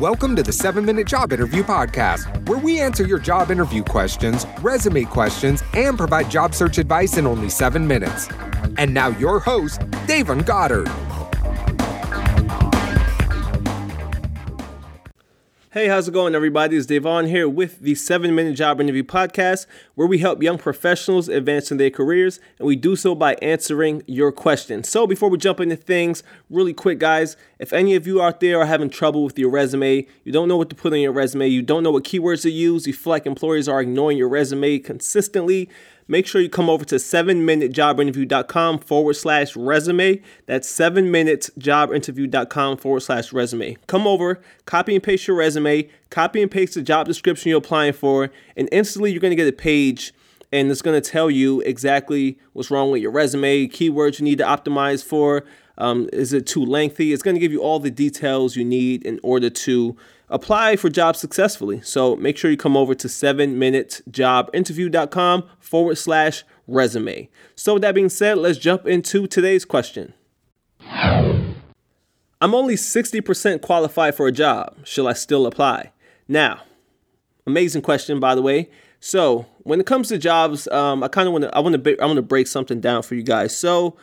Welcome to the 7 Minute Job Interview Podcast, where we answer your job interview questions, resume questions, and provide job search advice in only 7 minutes. And now, your host, Davon Goddard. Hey, how's it going, everybody? It's Devon here with the 7 Minute Job Interview Podcast, where we help young professionals advance in their careers, and we do so by answering your questions. So, before we jump into things, really quick, guys, if any of you out there are having trouble with your resume, you don't know what to put on your resume, you don't know what keywords to use, you feel like employers are ignoring your resume consistently, make sure you come over to 7minutejobinterview.com forward slash resume. That's 7minutejobinterview.com forward slash resume. Come over, copy and paste your resume, copy and paste the job description you're applying for, and instantly you're going to get a page and it's going to tell you exactly what's wrong with your resume, keywords you need to optimize for. Um, is it too lengthy? It's going to give you all the details you need in order to apply for jobs successfully. So make sure you come over to 7minutejobinterview.com forward slash resume. So, with that being said, let's jump into today's question. I'm only 60% qualified for a job. Shall I still apply? Now, amazing question, by the way. So, when it comes to jobs, um, I kind of want to I want to I want to break something down for you guys. So,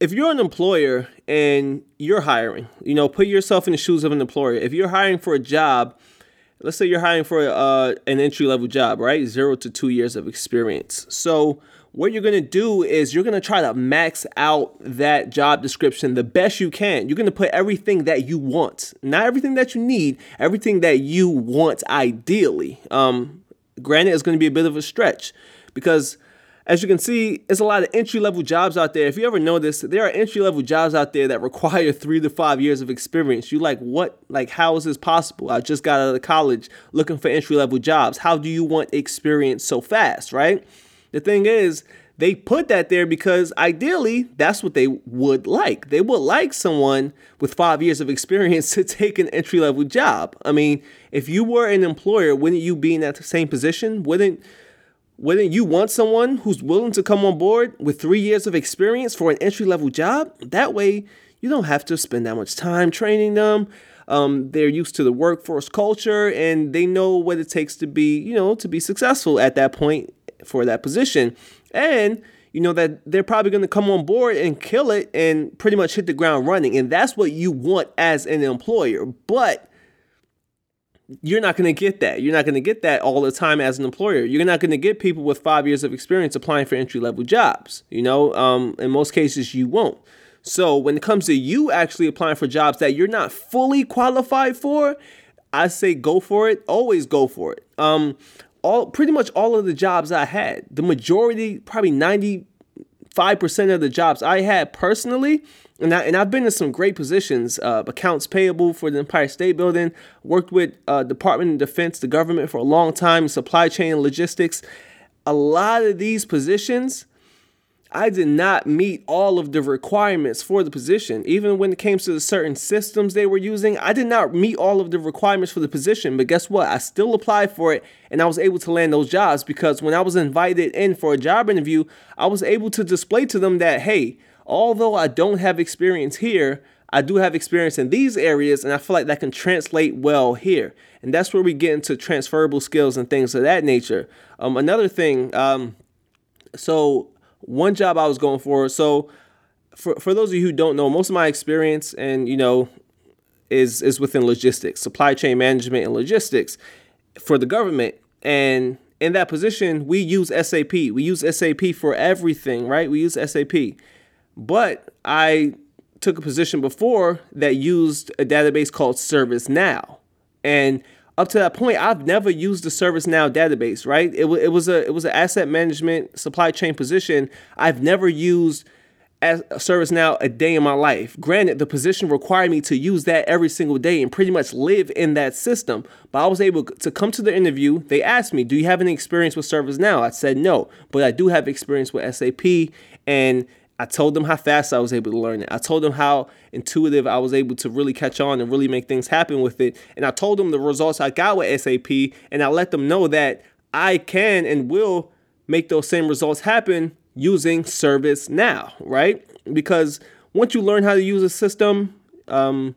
if you're an employer and you're hiring, you know, put yourself in the shoes of an employer. If you're hiring for a job, let's say you're hiring for uh, an entry level job, right? Zero to two years of experience. So, what you're gonna do is you're gonna try to max out that job description the best you can. You're gonna put everything that you want, not everything that you need, everything that you want ideally. Um, granted, it's gonna be a bit of a stretch because as you can see, there's a lot of entry level jobs out there. If you ever notice, there are entry level jobs out there that require three to five years of experience. You like, what? Like, how is this possible? I just got out of college looking for entry level jobs. How do you want experience so fast, right? The thing is, they put that there because ideally that's what they would like. They would like someone with five years of experience to take an entry level job. I mean, if you were an employer, wouldn't you be in that same position? Wouldn't wouldn't you want someone who's willing to come on board with three years of experience for an entry level job? That way, you don't have to spend that much time training them. Um, they're used to the workforce culture and they know what it takes to be, you know, to be successful at that point for that position. And you know that they're probably going to come on board and kill it and pretty much hit the ground running. And that's what you want as an employer. But you're not going to get that. You're not going to get that all the time as an employer. You're not going to get people with five years of experience applying for entry level jobs. You know, um, in most cases, you won't. So when it comes to you actually applying for jobs that you're not fully qualified for, I say go for it. Always go for it. Um, all pretty much all of the jobs I had, the majority, probably ninety five percent of the jobs I had personally and, I, and I've been in some great positions uh, accounts payable for the Empire State Building, worked with uh, Department of Defense, the government for a long time, supply chain logistics. A lot of these positions, I did not meet all of the requirements for the position. Even when it came to the certain systems they were using, I did not meet all of the requirements for the position. But guess what? I still applied for it and I was able to land those jobs because when I was invited in for a job interview, I was able to display to them that, hey, although I don't have experience here, I do have experience in these areas, and I feel like that can translate well here. And that's where we get into transferable skills and things of that nature. Um, another thing, um, so one job I was going for, so for, for those of you who don't know, most of my experience and you know is is within logistics, supply chain management and logistics for the government. And in that position, we use SAP. We use SAP for everything, right? We use SAP. But I took a position before that used a database called ServiceNow. And up to that point, I've never used the ServiceNow database, right? It, w- it was a it was an asset management supply chain position. I've never used as ServiceNow a day in my life. Granted, the position required me to use that every single day and pretty much live in that system. But I was able to come to the interview. They asked me, "Do you have any experience with ServiceNow?" I said no, but I do have experience with SAP and I told them how fast I was able to learn it. I told them how intuitive I was able to really catch on and really make things happen with it. And I told them the results I got with SAP, and I let them know that I can and will make those same results happen using ServiceNow, right? Because once you learn how to use a system, um,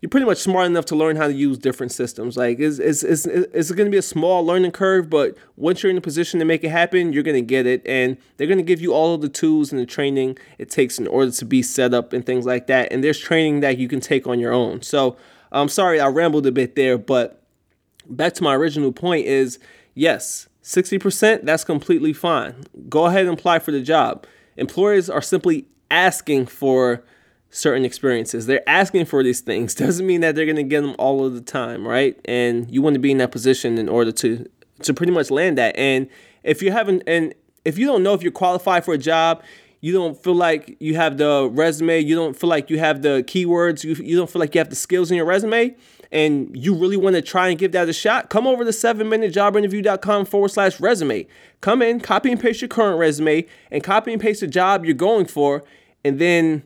you're pretty much smart enough to learn how to use different systems. Like, it's, it's, it's, it's going to be a small learning curve, but once you're in a position to make it happen, you're going to get it. And they're going to give you all of the tools and the training it takes in order to be set up and things like that. And there's training that you can take on your own. So, I'm sorry I rambled a bit there, but back to my original point is yes, 60%, that's completely fine. Go ahead and apply for the job. Employers are simply asking for certain experiences. They're asking for these things. Doesn't mean that they're going to get them all of the time, right? And you want to be in that position in order to to pretty much land that. And if you haven't and if you don't know if you're qualified for a job, you don't feel like you have the resume, you don't feel like you have the keywords, you, you don't feel like you have the skills in your resume, and you really want to try and give that a shot, come over to 7minutejobinterview.com forward slash resume. Come in, copy and paste your current resume, and copy and paste the job you're going for, and then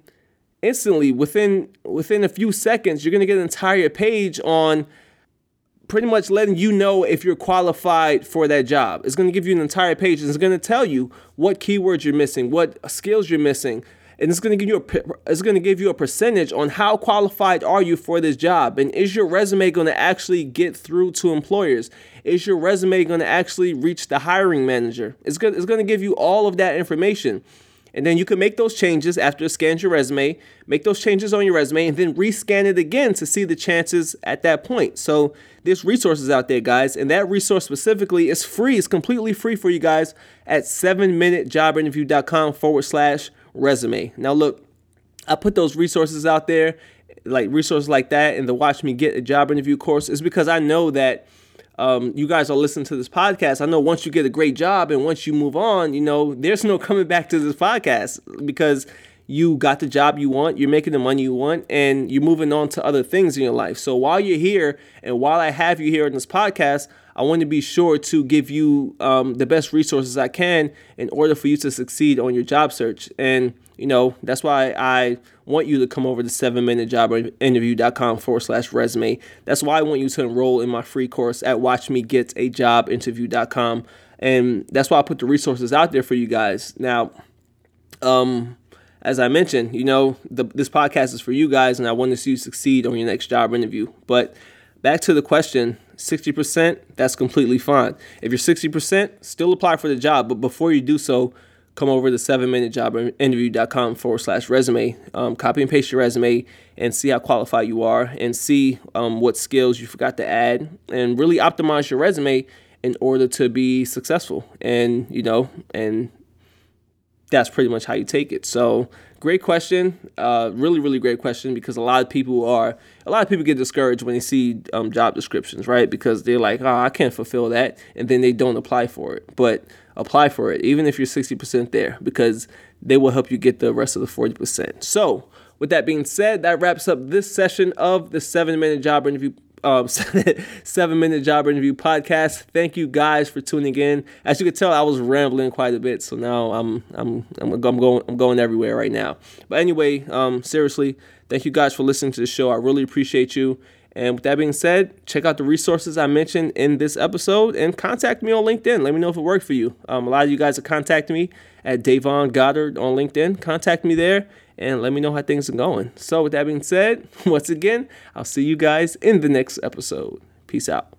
instantly within within a few seconds you're going to get an entire page on pretty much letting you know if you're qualified for that job. It's going to give you an entire page and it's going to tell you what keywords you're missing, what skills you're missing, and it's going to give you a it's going to give you a percentage on how qualified are you for this job and is your resume going to actually get through to employers? Is your resume going to actually reach the hiring manager? It's going it's going to give you all of that information. And then you can make those changes after it scans your resume, make those changes on your resume, and then rescan it again to see the chances at that point. So there's resources out there, guys, and that resource specifically is free. It's completely free for you guys at 7minutejobinterview.com forward slash resume. Now, look, I put those resources out there, like resources like that, in the Watch Me Get a Job Interview course, is because I know that um, you guys are listening to this podcast, I know once you get a great job and once you move on, you know, there's no coming back to this podcast because you got the job you want, you're making the money you want, and you're moving on to other things in your life. So while you're here and while I have you here in this podcast, I want to be sure to give you um, the best resources I can in order for you to succeed on your job search. And, you know, that's why I want you to come over to 7minutejobinterview.com forward slash resume. That's why I want you to enroll in my free course at watchmegetajobinterview.com. And that's why I put the resources out there for you guys. Now, um, as I mentioned, you know, the, this podcast is for you guys, and I want to see you succeed on your next job interview. But back to the question 60%, that's completely fine. If you're 60%, still apply for the job, but before you do so, come over to 7minutejobinterview.com forward slash resume, um, copy and paste your resume, and see how qualified you are, and see um, what skills you forgot to add, and really optimize your resume in order to be successful. And, you know, and that's pretty much how you take it. So, great question. Uh, really, really great question because a lot of people are, a lot of people get discouraged when they see um, job descriptions, right? Because they're like, oh, I can't fulfill that. And then they don't apply for it. But apply for it, even if you're 60% there, because they will help you get the rest of the 40%. So, with that being said, that wraps up this session of the seven minute job interview um, seven minute job interview podcast. Thank you guys for tuning in. As you can tell, I was rambling quite a bit, so now I'm I'm I'm, going I'm going everywhere right now. But anyway, um, seriously, thank you guys for listening to the show. I really appreciate you. And with that being said, check out the resources I mentioned in this episode and contact me on LinkedIn. Let me know if it worked for you. Um, a lot of you guys are contacting me at Davon Goddard on LinkedIn. Contact me there and let me know how things are going. So, with that being said, once again, I'll see you guys in the next episode. Peace out.